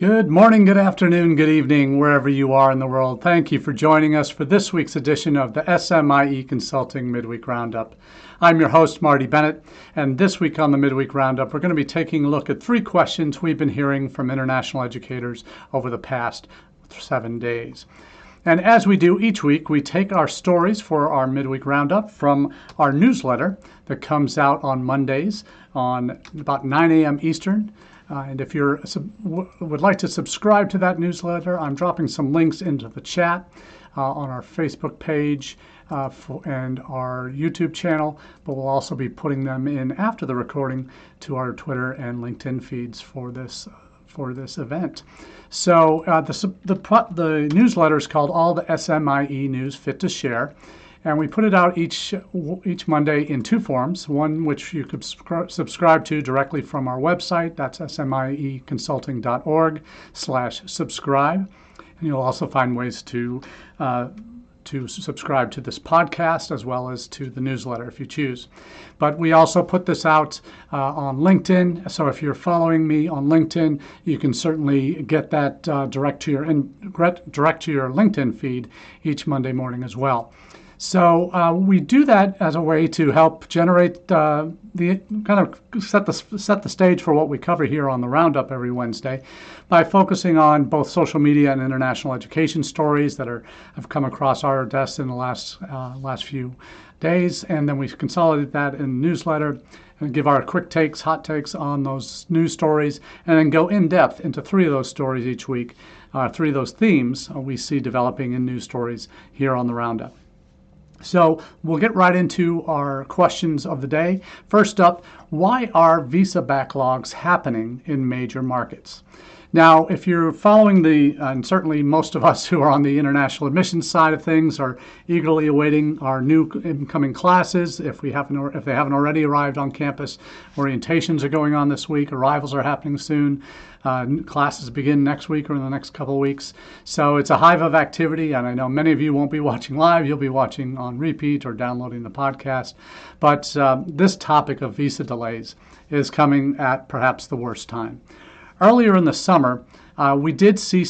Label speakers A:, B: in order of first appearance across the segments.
A: Good morning, good afternoon, good evening, wherever you are in the world. Thank you for joining us for this week's edition of the SMIE Consulting Midweek Roundup. I'm your host, Marty Bennett, and this week on the Midweek Roundup, we're going to be taking a look at three questions we've been hearing from international educators over the past seven days. And as we do each week, we take our stories for our midweek roundup from our newsletter that comes out on Mondays on about 9 a.m. Eastern. Uh, and if you would like to subscribe to that newsletter, I'm dropping some links into the chat uh, on our Facebook page uh, for, and our YouTube channel, but we'll also be putting them in after the recording to our Twitter and LinkedIn feeds for this for this event. So uh, the, the, the newsletter is called All the SMIE News Fit to Share. And we put it out each each Monday in two forms. One which you could subscribe to directly from our website. That's smieconsulting.org slash subscribe. And you'll also find ways to uh, to subscribe to this podcast as well as to the newsletter if you choose. But we also put this out uh, on LinkedIn. So if you're following me on LinkedIn, you can certainly get that uh, direct to your in, direct to your LinkedIn feed each Monday morning as well. So uh, we do that as a way to help generate uh, the kind of set the set the stage for what we cover here on the Roundup every Wednesday, by focusing on both social media and international education stories that are have come across our desks in the last uh, last few days, and then we consolidate that in the newsletter and give our quick takes, hot takes on those news stories, and then go in depth into three of those stories each week, uh, three of those themes we see developing in news stories here on the Roundup. So we'll get right into our questions of the day. First up, why are visa backlogs happening in major markets? Now, if you're following the, and certainly most of us who are on the international admissions side of things are eagerly awaiting our new incoming classes. If we haven't, if they haven't already arrived on campus, orientations are going on this week. Arrivals are happening soon. Uh, classes begin next week or in the next couple of weeks. So it's a hive of activity, and I know many of you won't be watching live. You'll be watching on repeat or downloading the podcast. But uh, this topic of visa delays is coming at perhaps the worst time. Earlier in the summer, uh, we did see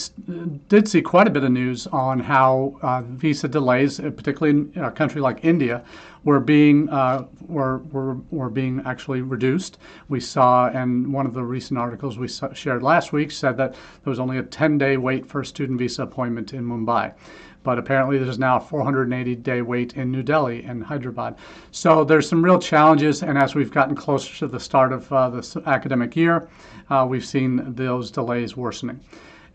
A: did see quite a bit of news on how uh, visa delays, uh, particularly in a country like India, were being uh, were, were were being actually reduced. We saw, and one of the recent articles we shared last week said that there was only a 10-day wait for a student visa appointment in Mumbai but apparently there's now a 480 day wait in New Delhi and Hyderabad. So there's some real challenges, and as we've gotten closer to the start of uh, this academic year, uh, we've seen those delays worsening.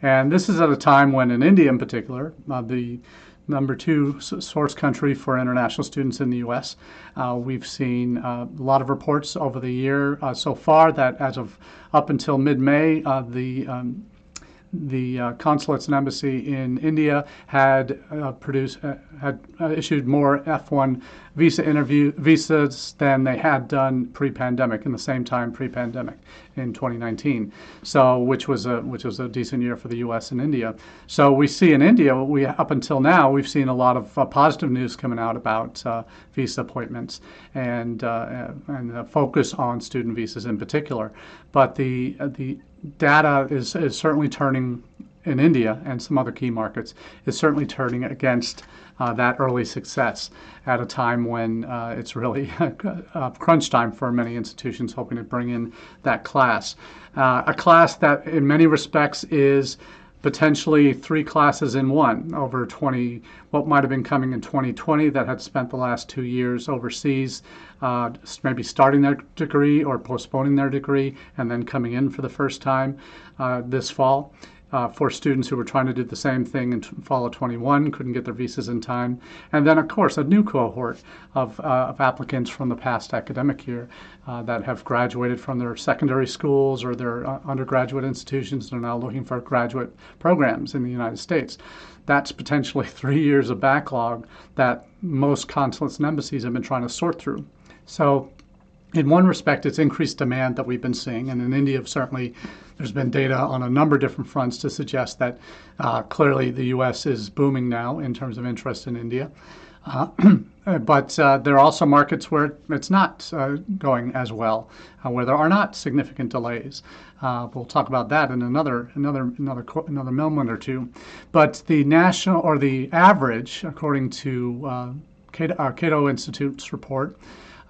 A: And this is at a time when, in India in particular, uh, the number two source country for international students in the U.S. Uh, we've seen uh, a lot of reports over the year uh, so far that as of up until mid-May, uh, the um, the uh, consulates and embassy in India had uh, produced uh, had uh, issued more F1 visa interview visas than they had done pre-pandemic in the same time pre-pandemic in 2019. So which was a which was a decent year for the U.S. and India. So we see in India we up until now we've seen a lot of uh, positive news coming out about uh, visa appointments and and focus on student visas in particular. But the the data is, is certainly turning in India and some other key markets is certainly turning against uh, that early success at a time when uh, it's really crunch time for many institutions hoping to bring in that class. Uh, a class that, in many respects, is potentially three classes in one over 20 what might have been coming in 2020 that had spent the last two years overseas uh, maybe starting their degree or postponing their degree and then coming in for the first time uh, this fall uh, for students who were trying to do the same thing in fall of 21, couldn't get their visas in time. And then, of course, a new cohort of, uh, of applicants from the past academic year uh, that have graduated from their secondary schools or their uh, undergraduate institutions and are now looking for graduate programs in the United States. That's potentially three years of backlog that most consulates and embassies have been trying to sort through. So in one respect, it's increased demand that we've been seeing. And in India, certainly, there's been data on a number of different fronts to suggest that uh, clearly the U.S. is booming now in terms of interest in India. Uh, uh, but uh, there are also markets where it's not uh, going as well, uh, where there are not significant delays. We'll talk about that in another another another another moment or two. But the national or the average, according to Cato, Cato Institute's report,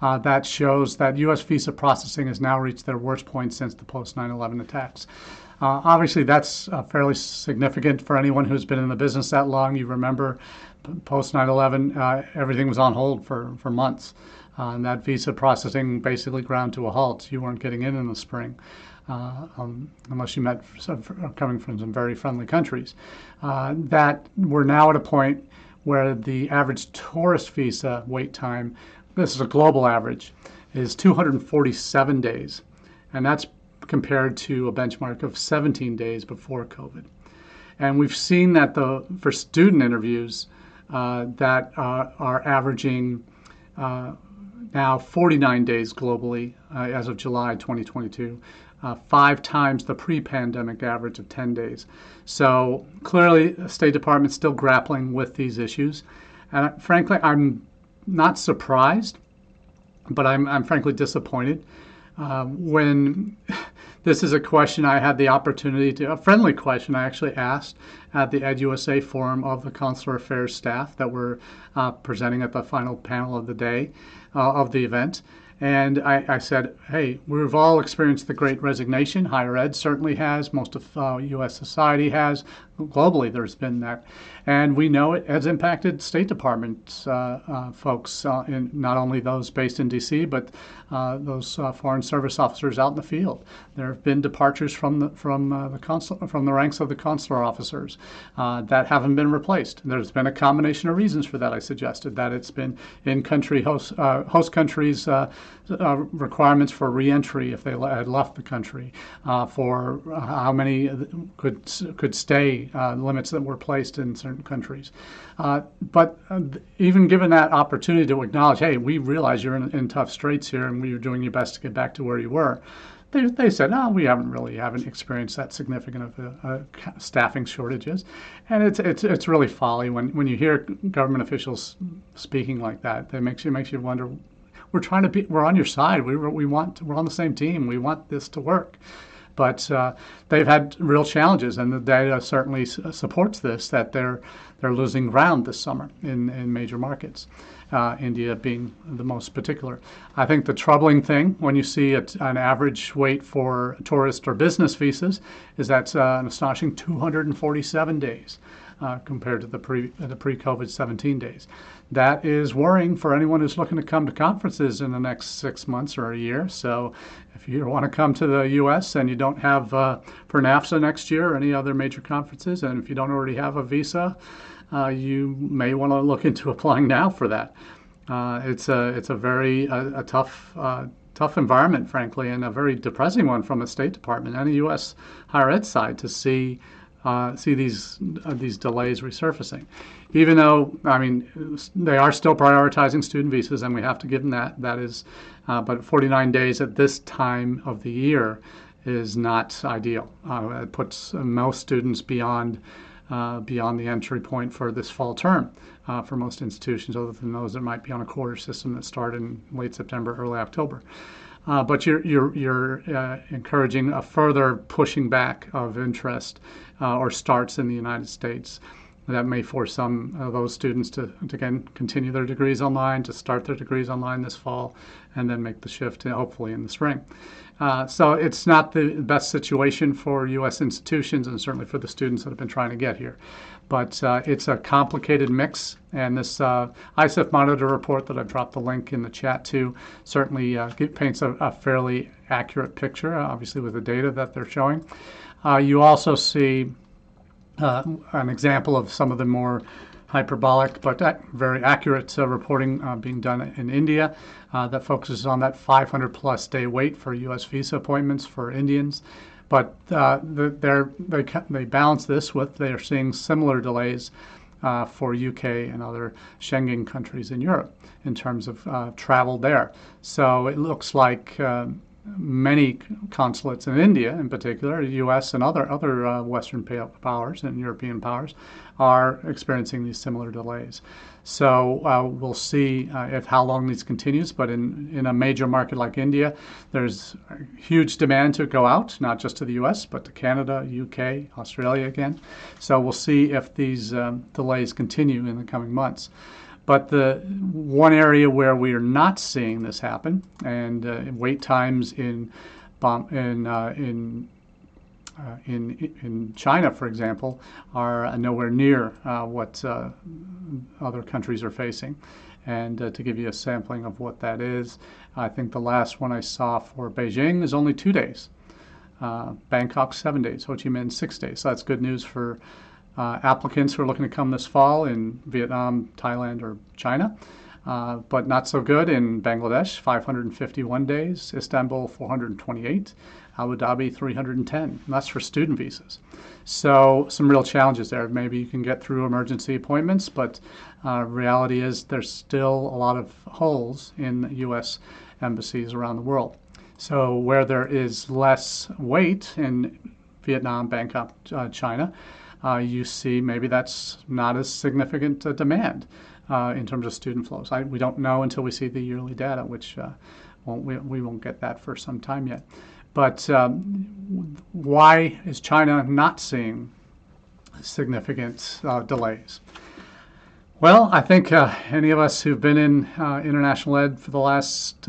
A: uh, that shows that U.S. visa processing has now reached their worst point since the post 9 11 attacks. Uh, obviously, that's uh, fairly significant for anyone who's been in the business that long. You remember post 9 11, uh, everything was on hold for, for months. Uh, and that visa processing basically ground to a halt. You weren't getting in in the spring. Uh, um, unless you met some, coming from some very friendly countries. that we're now at a point where the average tourist visa wait time this is a global average, is 247 days. And that's compared to a benchmark of 17 days before COVID. And we've seen that the for student interviews uh, that uh, are averaging uh, now 49 days globally uh, as of July 2022, uh, five times the pre-pandemic average of 10 days. So clearly, the State Department's still grappling with these issues. And frankly, I'm not surprised, but I'm, I'm frankly disappointed. Uh, when this is a question I had the opportunity to, a friendly question I actually asked at the EdUSA forum of the consular affairs staff that were uh, presenting at the final panel of the day uh, of the event. And I, I, said, hey, we've all experienced the great resignation. Higher ed certainly has. Most of uh, U.S. society has. Globally, there's been that. And we know it has impacted State Department uh, uh, folks, uh, in, not only those based in D.C., but uh, those uh, Foreign Service officers out in the field. There have been departures from the from the consul, from the ranks of the consular officers that haven't been replaced. There's been a combination of reasons for that. I suggested that it's been in country host host countries requirements for reentry if they had left the country, for how many could could stay, limits that were placed in certain countries. Uh, but uh, even given that opportunity to acknowledge, hey, we realize you're in, in, tough straits here and you're doing your best to get back to where you were, they, they said, no, we haven't really haven't experienced that significant of a, staffing shortages. And it's, it's, it's really folly when, when you hear government officials speaking like that. That makes you, makes you wonder, we're trying to be, we're on your side. We, we want, we're on the same team. We want this to work. But uh, they've had real challenges, and the data certainly supports this that they're they're losing ground this summer in, in major markets. Uh, India being the most particular. I think the troubling thing when you see an average wait for tourist or business visas is that's uh, an astonishing 247 days uh, compared to the pre the pre-COVID 17 days. That is worrying for anyone who's looking to come to conferences in the next six months or a year. So, if you want to come to the U.S. and you don't have uh, for NAFSA next year or any other major conferences, and if you don't already have a visa, uh, you may want to look into applying now for that. Uh, it's a it's a very a, a tough uh, tough environment, frankly, and a very depressing one from the State Department and the U.S. higher ed side to see uh, see these uh, these delays resurfacing. Even though I mean they are still prioritizing student visas, and we have to give them that. That is, uh, but 49 days at this time of the year is not ideal. Uh, it puts most students beyond uh, beyond the entry point for this fall term. Uh, for most institutions, other than those that might be on a quarter system that start in late September, early October. Uh, but you're, you're, you're uh, encouraging a further pushing back of interest uh, or starts in the United States. That may force some of those students to, to, again continue their degrees online, to start their degrees online this fall, and then make the shift to, hopefully in the spring. Uh, so it's not the best situation for U.S. institutions and certainly for the students that have been trying to get here. But uh, it's a complicated mix, and this uh, ICEF Monitor report that I've dropped the link in the chat to certainly uh, paints a, a, fairly accurate picture, obviously with the data that they're showing. Uh, you also see uh, an example of some of the more hyperbolic but very accurate uh, reporting uh, being done in India uh, that focuses on that 500 plus day wait for U.S. visa appointments for Indians. But uh, they they balance this with they are seeing similar delays uh, for UK and other Schengen countries in Europe in terms of uh, travel there. So it looks like many consulates in India, in particular, the U.S. and other other uh, Western powers and European powers, are experiencing these similar delays. So uh, we'll see uh, if how long this continues. But in, in a major market like India, there's huge demand to go out, not just to the U.S. but to Canada, UK, Australia again. So we'll see if these um, delays continue in the coming months. But the one area where we are not seeing this happen, and uh, wait times in in uh, in uh, in in China, for example, are nowhere near uh, what uh, other countries are facing. And uh, to give you a sampling of what that is, I think the last one I saw for Beijing is only two days. Bangkok seven days, Ho Chi Minh six days. So that's good news for uh, applicants who are looking to come this fall in Vietnam, Thailand, or China. Uh, but not so good in Bangladesh, 551 days, Istanbul, 428, Abu Dhabi, 310. And that's for student visas. So, some real challenges there. Maybe you can get through emergency appointments, but uh, reality is there's still a lot of holes in U.S. embassies around the world. So, where there is less wait in Vietnam, Bangkok, uh, China, uh, you see maybe that's not as significant a demand uh, in terms of student flows. I, we don't know until we see the yearly data, which uh, won't, we, we, won't get that for some time yet. But um, why is China not seeing significant uh, delays? Well, I think uh, any of us who've been in international ed for the last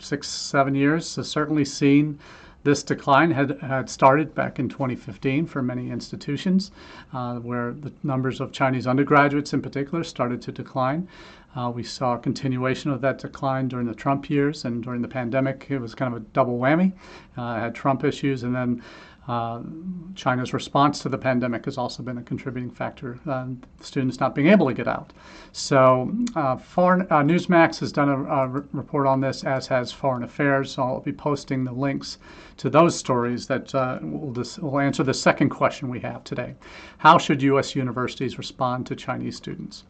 A: six, seven years have certainly seen this decline had, had started back in 2015 for many institutions, uh, where the numbers of Chinese undergraduates in particular started to decline. Uh, we saw a continuation of that decline during the Trump years and during the pandemic. It was kind of a double whammy. Uh, had Trump issues and then uh, China's response to the pandemic has also been a contributing factor, uh, students not being able to get out. So, uh, foreign, uh, Newsmax has done a, a report on this, as has Foreign Affairs. So, I'll be posting the links to those stories that uh, will, dis- will answer the second question we have today How should U.S. universities respond to Chinese students?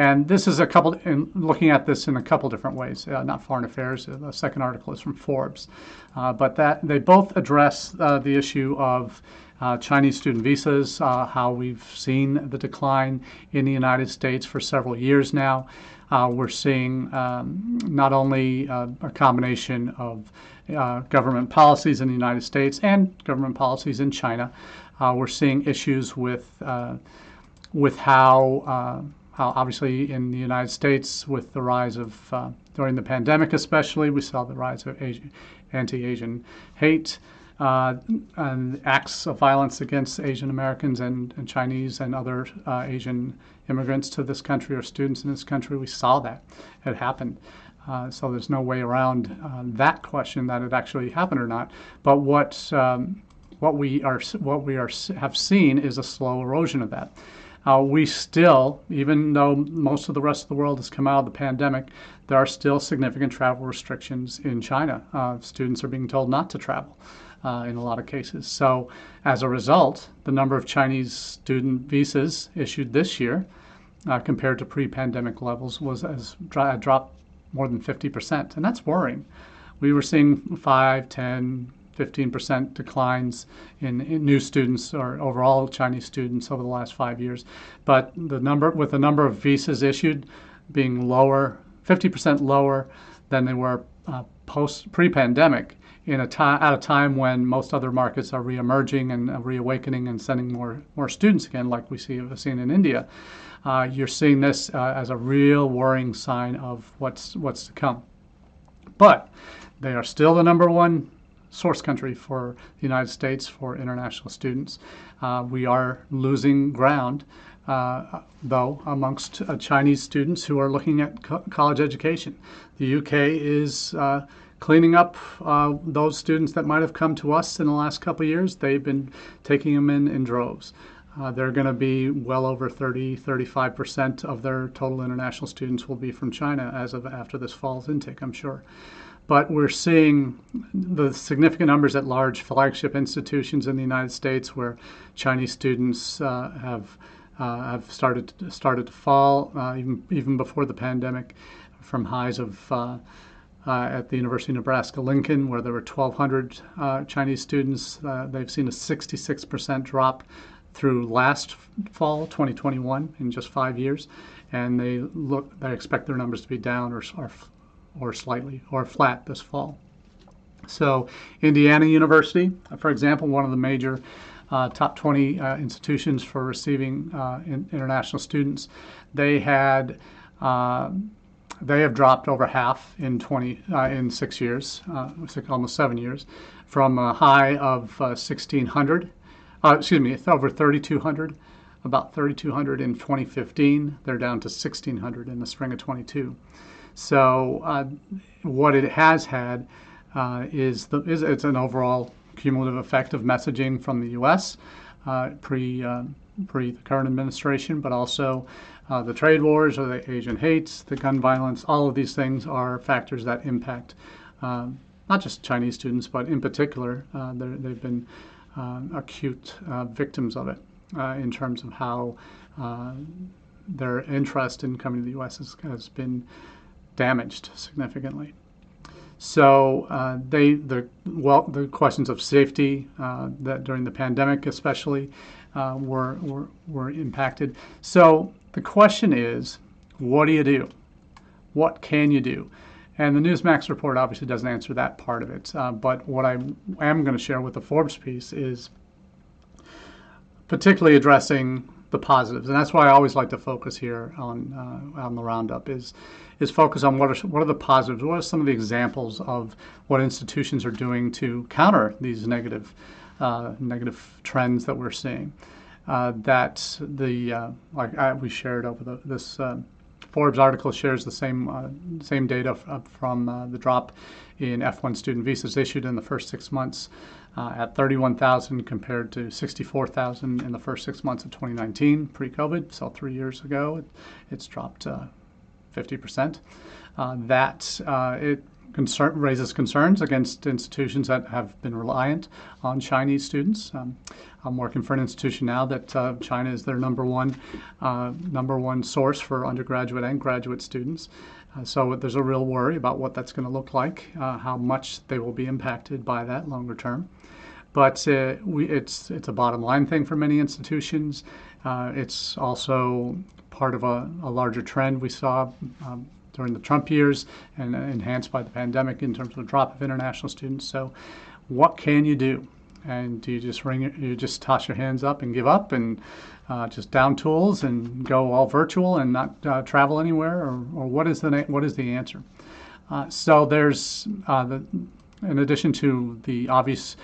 A: And this is a couple, in looking at this in a couple different ways, uh, not foreign affairs. Uh, the second article is from Forbes. Uh, but that they both address uh, the issue of uh, Chinese student visas, uh, how we've seen the decline in the United States for several years now. we're seeing um, not only a combination of government policies in the United States and government policies in China, we're seeing issues with with how uh, obviously, in the United States, with the rise of, uh, during the pandemic especially, we saw the rise of anti Asian hate uh, and acts of violence against Asian Americans and, and Chinese and other uh, Asian immigrants to this country or students in this country. We saw that. It happened. Uh, so there's no way around uh, that question that it actually happened or not. But what um, what we are what we are have seen is a slow erosion of that uh, we still, even though most of the rest of the world has come out of the pandemic, there are still significant travel restrictions in China. Uh, students are being told not to travel uh, in a lot of cases. So, as a result, the number of Chinese student visas issued this year uh, compared to pre pandemic levels was as dropped more than 50%. And that's worrying. We were seeing 5, 10, 15% declines in, in, new students or overall Chinese students over the last five years. But the number, with the number of visas issued being lower, 50% lower than they were uh, post pre-pandemic, in a time at a time when most other markets are reemerging and uh, reawakening and sending more more students again, like we see have seen in India. Uh, you're seeing this uh, as a real worrying sign of what's what's to come. But they are still the number one source country for the United States for international students. Uh, we are losing ground, uh, though, amongst uh, Chinese students who are looking at co- college education. The UK is uh, cleaning up uh, those students that might have come to us in the last couple of years. They've been taking them in in droves. Uh, they're going to be well over 30, 35% of their total international students will be from China as of after this fall's intake, I'm sure but we're seeing the significant numbers at large flagship institutions in the United States where Chinese students uh, have uh, have started started to fall uh, even even before the pandemic from highs of uh, uh, at the University of Nebraska Lincoln, where there were 1,200 uh, Chinese students. They've seen a 66% drop through last fall, 2021, in just five years, and they look they expect their numbers to be down or or, or slightly or flat this fall. So, Indiana University, for example, one of the major uh, top 20 uh, institutions for receiving uh, in, international students, they had uh, they have dropped over half in 20 uh, in six years, uh, almost seven years, from a high of 1,600. excuse me, over 3,200 about 3,200 in 2015. They're down to 1,600 in the spring of 22. So uh, what it has had uh, is, the, is it's an overall cumulative effect of messaging from the U.S. Uh, pre uh, pre the current administration, but also uh, the trade wars or the Asian hates, the gun violence. All of these things are factors that impact um, not just Chinese students, but in particular, uh, they've been acute victims of it uh, in terms of how uh, their interest in coming to the U.S. has, has been damaged significantly. So uh, they the well the questions of safety uh, that during the pandemic especially uh, were, were were impacted. So the question is, what do you do? What can you do? And the Newsmax report obviously doesn't answer that part of it. Uh, but what I am going to share with the Forbes piece is particularly addressing the positives, and that's why I always like to focus here on uh, on the roundup is is focus on what are what are the positives, what are some of the examples of what institutions are doing to counter these negative uh, negative trends that we're seeing. Uh, that the uh, like I, we shared over the, this uh, Forbes article shares the same uh, same data f- from the drop in F1 student visas issued in the first six months at 31,000 compared to 64,000 in the first six months of 2019, pre-COVID. So three years ago, it, it's dropped uh, 50%. Uh, that uh, it concern, raises concerns against institutions that have been reliant on Chinese students. Um, I'm working for an institution now that uh, China is their number one uh, number one source for undergraduate and graduate students. Uh, so there's a real worry about what that's going to look like, uh, how much they will be impacted by that longer term. But uh, we, it's it's a bottom line thing for many institutions. Uh, it's also part of a, a, larger trend we saw um, during the Trump years and enhanced by the pandemic in terms of the drop of international students. So, what can you do? And do you just ring you just toss your hands up and give up and uh, just down tools and go all virtual and not uh, travel anywhere, or, or what is the what is the answer? Uh, so there's uh, the, in addition to the obvious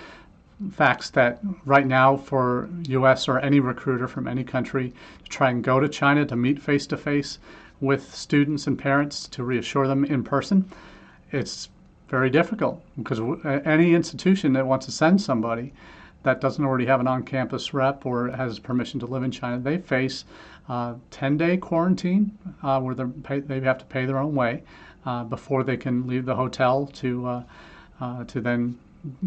A: facts that right now for U.S. or any recruiter from any country to try and go to China to meet face to face with students and parents to reassure them in person, it's very difficult because any institution that wants to send somebody that doesn't already have an on-campus rep or has permission to live in China, they face uh, 10-day quarantine uh, where pay, they have to pay their own way uh, before they can leave the hotel to uh, to then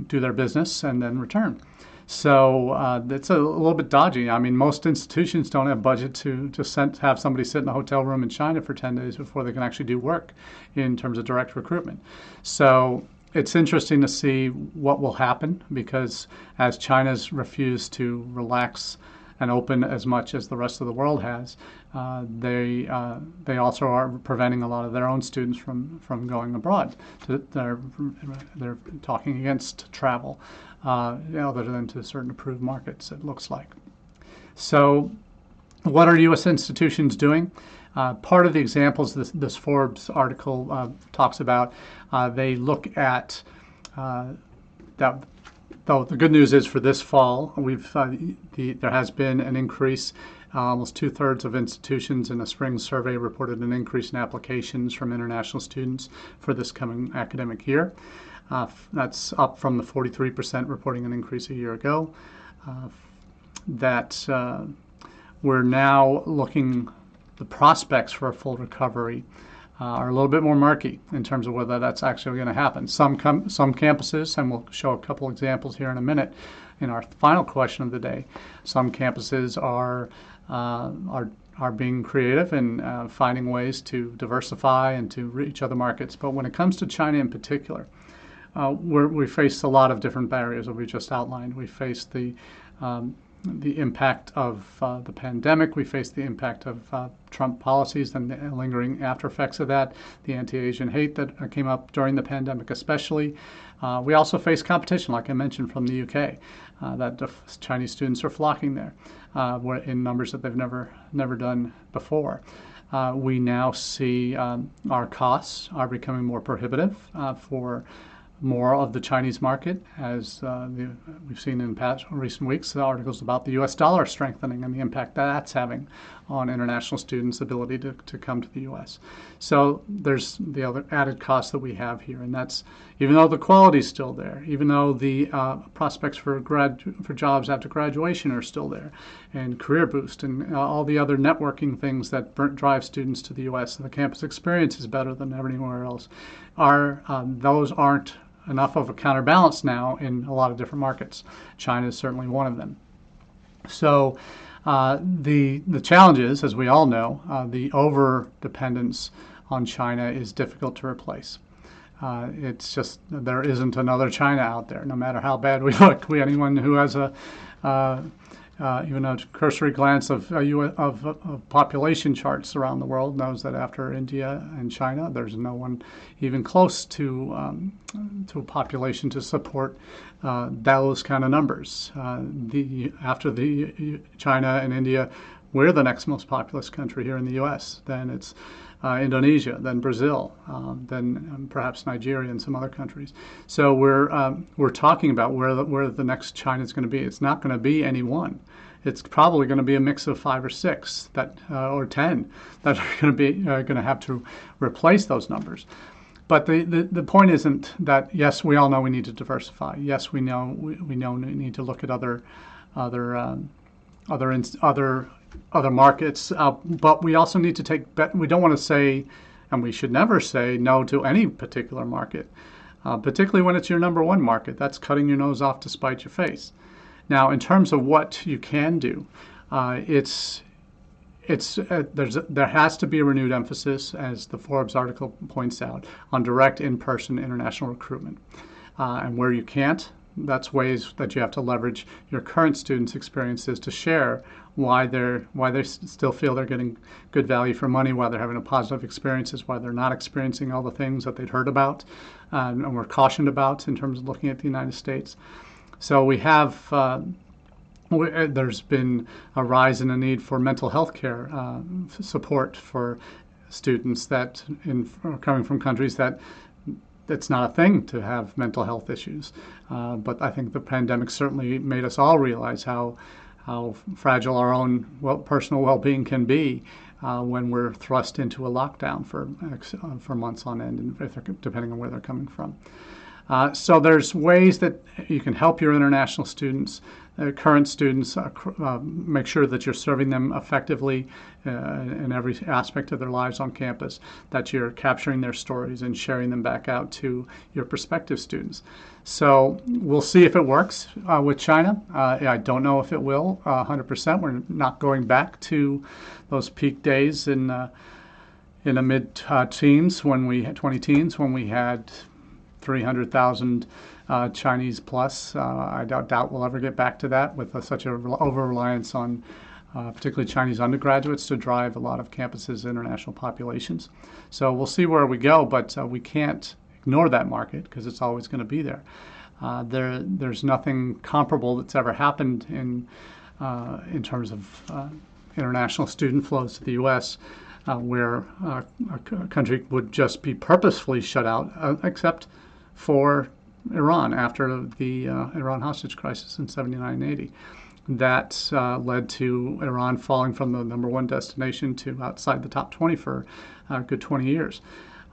A: do their business and then return. So uh, it's a little bit dodgy. I mean, most institutions don't have budget to to send, have somebody sit in a hotel room in China for 10 days before they can actually do work in terms of direct recruitment. So it's interesting to see what will happen because as China's refused to relax and open as much as the rest of the world has, uh, they uh, they also are preventing a lot of their own students from from going abroad. They're they're talking against travel, uh, other than to certain approved markets. It looks like. So, what are U.S. institutions doing? Uh, part of the examples this, this Forbes article uh, talks about, uh, they look at that Though the good news is for this fall, we've uh, the, there has been an increase. Uh, almost two thirds of institutions in a spring survey reported an increase in applications from international students for this coming academic year. Uh, that's up from the 43% reporting an increase a year ago. Uh, that uh, we're now looking the prospects for a full recovery uh, are a little bit more murky in terms of whether that's actually going to happen. Some com- some campuses, and we'll show a couple examples here in a minute, in our final question of the day. Some campuses are uh, are are being creative and uh, finding ways to diversify and to reach other markets. But when it comes to China in particular, uh, we face a lot of different barriers that we just outlined. We face the um, the impact of uh, the pandemic. We face the impact of uh, Trump policies and the lingering after effects of that, the anti Asian hate that came up during the pandemic, especially. Uh, we also face competition, like I mentioned, from the UK, uh, that Chinese students are flocking there uh, in numbers that they've never, never done before. Uh, we now see um, our costs are becoming more prohibitive for more of the Chinese market, as uh, the, we've seen in past recent weeks, the articles about the U.S. dollar strengthening and the impact that that's having on international students' ability to, to come to the U.S. So there's the other added cost that we have here, and that's even though the quality is still there, even though the uh, prospects for grad for jobs after graduation are still there, and career boost and uh, all the other networking things that drive students to the U.S. and the campus experience is better than anywhere else. Are um, those aren't enough of a counterbalance now in a lot of different markets. China is certainly one of them. So uh, the the challenge is, as we all know, uh, the over dependence on China is difficult to replace. Uh, it's just there isn't another China out there, no matter how bad we look. We anyone who has a uh, uh, even a cursory glance of, uh, of, of, population charts around the world knows that after India and China, there's no one even close to um, to a population to support uh, those kind of numbers. Uh, the after the China and India, we're the next most populous country here in the U.S. Then it's uh, Indonesia, then Brazil, um, then um, perhaps Nigeria and some other countries. So we're um, we're talking about where the, where the next China is going to be. It's not going to be any one. It's probably going to be a mix of five or six that uh, or ten that are going to be uh, going to have to replace those numbers. But the, the, the point isn't that yes, we all know we need to diversify. Yes, we know we, we know we need to look at other other um, other other other markets. Uh, but we also need to take, we don't want to say, and we should never say no to any particular market, uh, particularly when it's your number one market. That's cutting your nose off to spite your face. Now, in terms of what you can do, uh, it's it's uh, there's there has to be a renewed emphasis, as the Forbes article points out, on direct in-person international recruitment. Uh, and where you can't, that's ways that you have to leverage your current students' experiences to share why they're why they still feel they're getting good value for money, why they're having a positive experiences, why they're not experiencing all the things that they'd heard about um, and were cautioned about in terms of looking at the United States. So we have. Uh, uh there's been a rise in the need for mental health care uh, support for students that in, coming from countries that it's not a thing to have mental health issues. Uh, but I think the pandemic certainly made us all realize how how fragile our own well, personal well-being can be uh, when we're thrust into a lockdown for uh, for months on end, and depending on where they're coming from. Uh, so there's ways that you can help your international students, uh, current students, uh, uh, make sure that you're serving them effectively uh, in every aspect of their lives on campus, that you're capturing their stories and sharing them back out to your prospective students. So we'll see if it works uh, with China. I don't know if it will 100%. We're not going back to those peak days in in the mid teens when we had 20 teens when we had 300,000 uh, Chinese plus. Uh, I doubt, doubt, we'll ever get back to that with uh, such a over reliance on uh, particularly Chinese undergraduates to drive a lot of campuses' international populations. So we'll see where we go, but uh, we can't ignore that market because it's always going to be there. Uh, there. There's nothing comparable that's ever happened in in terms of international student flows to the U.S. Uh, where a country would just be purposefully shut out, uh, except for Iran after the uh, Iran hostage crisis in 79 80. That uh, led to Iran falling from the number one destination to outside the top 20 for a good 20 years.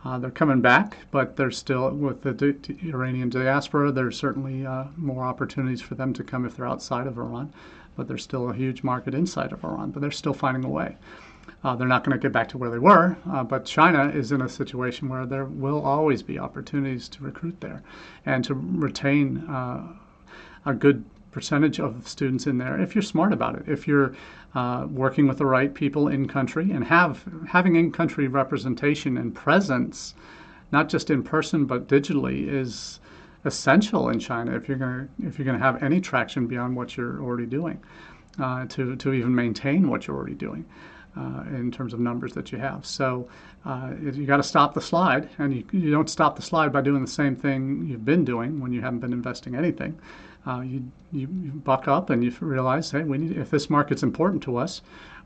A: Uh, they're coming back, but they're still, with the di- Iranian diaspora, there's certainly uh, more opportunities for them to come if they're outside of Iran. But there's still a huge market inside of Iran, but they're still finding a way. Uh, they're not going to get back to where they were, uh, but China is in a situation where there will always be opportunities to recruit there and to retain uh, a good percentage of students in there if you're smart about it. If you're uh, working with the right people in country and have having in country representation and presence, not just in person but digitally, is essential in China if you're going to if you're going to have any traction beyond what you're already doing, uh, to to even maintain what you're already doing. Uh, in terms of numbers that you have. So uh, you got to stop the slide, and you, you don't stop the slide by doing the same thing you've been doing when you haven't been investing anything. Uh, you, you, you buck up and you realize, hey, we need if this market's important to us,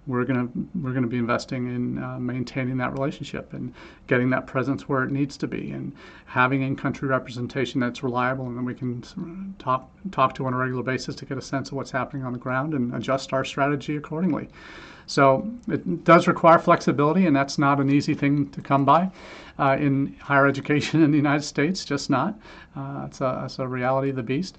A: we're gonna we're gonna be investing in uh, maintaining that relationship and getting that presence where it needs to be, and having in-country representation that's reliable, and then we can talk talk to on a regular basis to get a sense of what's happening on the ground and adjust our strategy accordingly. So it does require flexibility, and that's not an easy thing to come by uh, in higher education in the United States, just not. Uh, it's, a, it's a reality of the beast.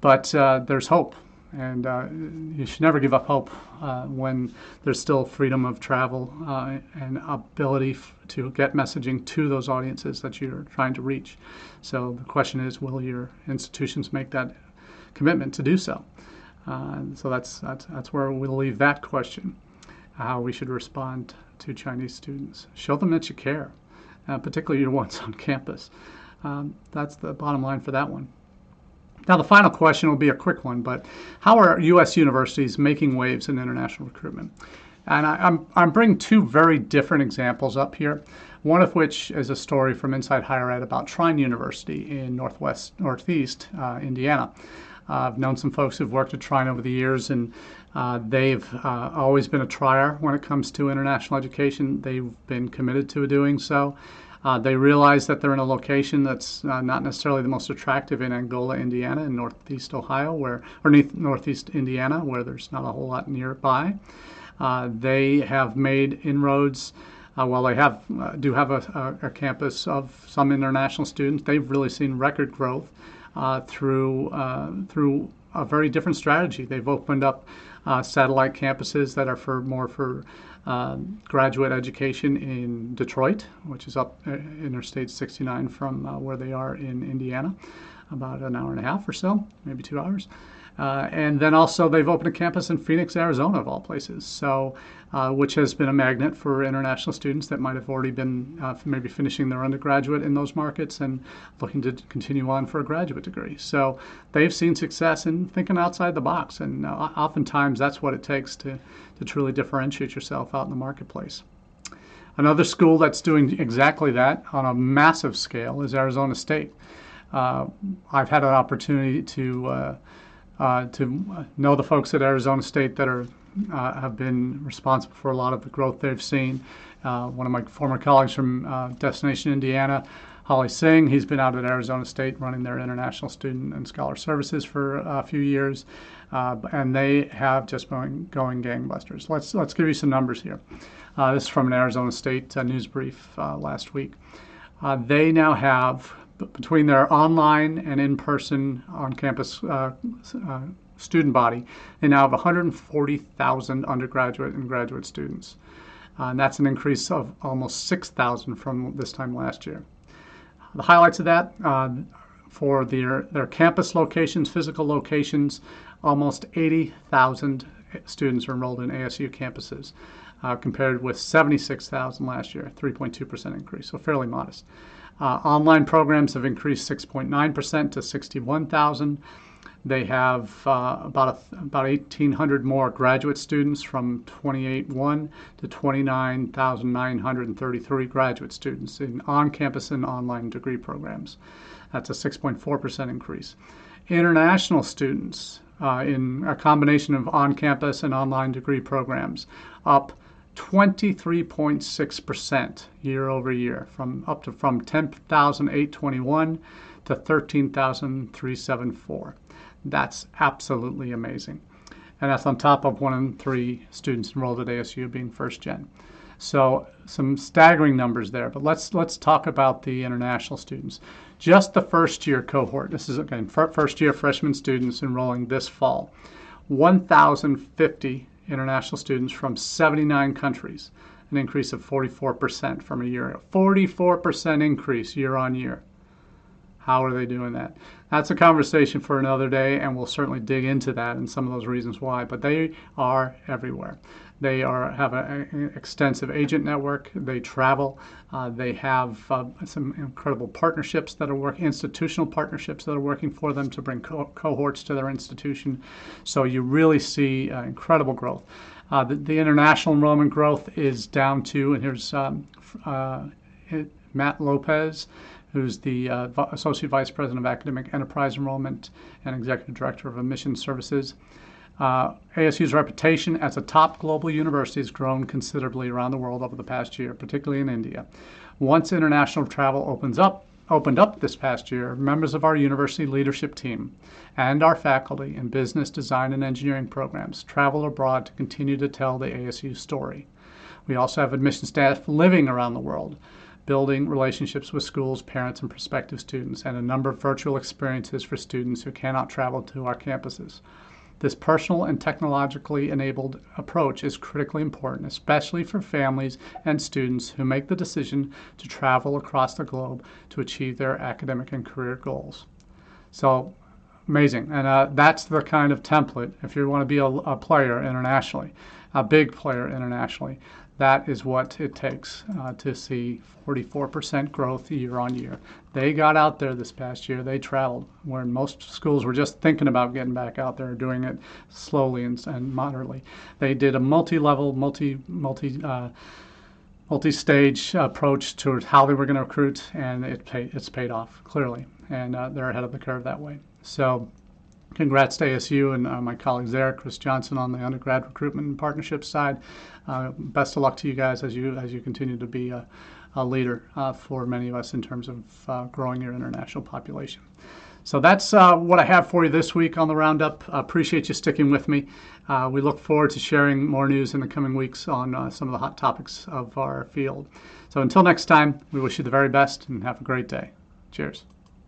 A: But uh, there's hope, and uh, you should never give up hope uh, when there's still freedom of travel uh, and ability f- to get messaging to those audiences that you're trying to reach. So the question is, will your institutions make that commitment to do so? so that's, that's, that's where we'll leave that question how we should respond to Chinese students. Show them that you care, uh, particularly your ones on campus. Um, that's the bottom line for that one. Now, the final question will be a quick one, but how are U.S. universities making waves in international recruitment? And I, am I'm, I'm bringing two very different examples up here, one of which is a story from Inside Higher Ed about Trine University in Northwest, Northeast uh, Indiana. Uh, I've known some folks who've worked at Trine over the years, and uh, they've uh, always been a trier when it comes to international education. They've been committed to doing so. Uh, they realize that they're in a location that's uh, not necessarily the most attractive in Angola, Indiana, and Northeast Ohio, where or Northeast Indiana, where there's not a whole lot nearby. Uh, they have made inroads. While they have do have a, a, a, campus of some international students, they've really seen record growth through through a very different strategy. They've opened up uh, satellite campuses that are for more for uh, graduate education in Detroit, which is up uh, Interstate 69 from uh, where they are in Indiana, about an hour and a half or so, maybe two hours. Uh, and then also they've opened a campus in Phoenix, Arizona, of all places. So, uh, which has been a magnet for international students that might have already been uh, maybe finishing their undergraduate in those markets and looking to continue on for a graduate degree. So they've seen success in thinking outside the box, and uh, oftentimes that's what it takes to to truly differentiate yourself out in the marketplace. Another school that's doing exactly that on a massive scale is Arizona State. Uh, I've had an opportunity to uh, to know the folks at Arizona State that are uh, have been responsible for a lot of the growth they've seen. Uh, one of my former colleagues from uh, Destination Indiana, Holly Singh, he's been out at Arizona State running their international student and scholar services for a few years, uh, and they have just been going gangbusters. Let's let's give you some numbers here. Uh, this is from an Arizona State news brief last week. they now have between their online and in-person on-campus uh, uh, student body, they now have 140,000 undergraduate and graduate students. Uh, and that's an increase of almost 6,000 from this time last year. The highlights of that uh, for their, their campus locations, physical locations, almost 80,000 students are enrolled in ASU campuses, uh, compared with 76,000 last year, 3.2% increase, so fairly modest. Uh, online programs have increased 6.9% to 61,000. They have uh, about a, about 1,800 more graduate students from 28.1 to 29,933 graduate students in on-campus and online degree programs. That's a 6.4% increase. International students uh, in a combination of on-campus and online degree programs up 23.6% year over year, from up to from 10,821 to 13,374. That's absolutely amazing. And that's on top of one in three students enrolled at ASU being first gen. So some staggering numbers there. But let's let's talk about the international students. Just the first year cohort. This is again first year freshman students enrolling this fall. 1,050 international students from 79 countries, an increase of 44% from a year ago. 44% increase year on year. How are they doing that? That's a conversation for another day, and we'll certainly dig into that and some of those reasons why. But they are everywhere. They are have an extensive agent network. They travel. Uh, they have uh, some incredible partnerships that are working, institutional partnerships that are working for them to bring co- cohorts to their institution. So you really see uh, incredible growth. Uh, the, the, international enrollment growth is down to, and here's um, uh, Matt Lopez who's the uh, Associate Vice President of Academic Enterprise Enrollment and Executive Director of Admissions Services. Uh, ASU's reputation as a top global university has grown considerably around the world over the past year, particularly in India. Once international travel opens up, opened up this past year, members of our university leadership team and our faculty in business, design, and engineering programs travel abroad to continue to tell the ASU story. We also have admission staff living around the world, building relationships with schools, parents, and prospective students, and a number of virtual experiences for students who cannot travel to our campuses. This personal and technologically enabled approach is critically important, especially for families and students who make the decision to travel across the globe to achieve their academic and career goals. So, amazing. And uh, that's the kind of template, if you want to be a, a player internationally, a big player internationally, that is what it takes uh, to see 44% growth year on year. They got out there this past year. They traveled, where most schools were just thinking about getting back out there, doing it slowly and, and moderately. They did a multi-level, multi multi uh, multi-stage approach to how they were going to recruit, and it pay, it's paid off clearly, and uh, they're ahead of the curve that way. So congrats to ASU and uh, my colleagues there, Chris Johnson on the undergrad recruitment and partnership side. Uh, best of luck to you guys as you as you continue to be a, a leader uh, for many of us in terms of uh, growing your international population. So that's uh, what I have for you this week on the roundup. appreciate you sticking with me. Uh, we look forward to sharing more news in the coming weeks on some of the hot topics of our field. So until next time, we wish you the very best and have a great day. Cheers.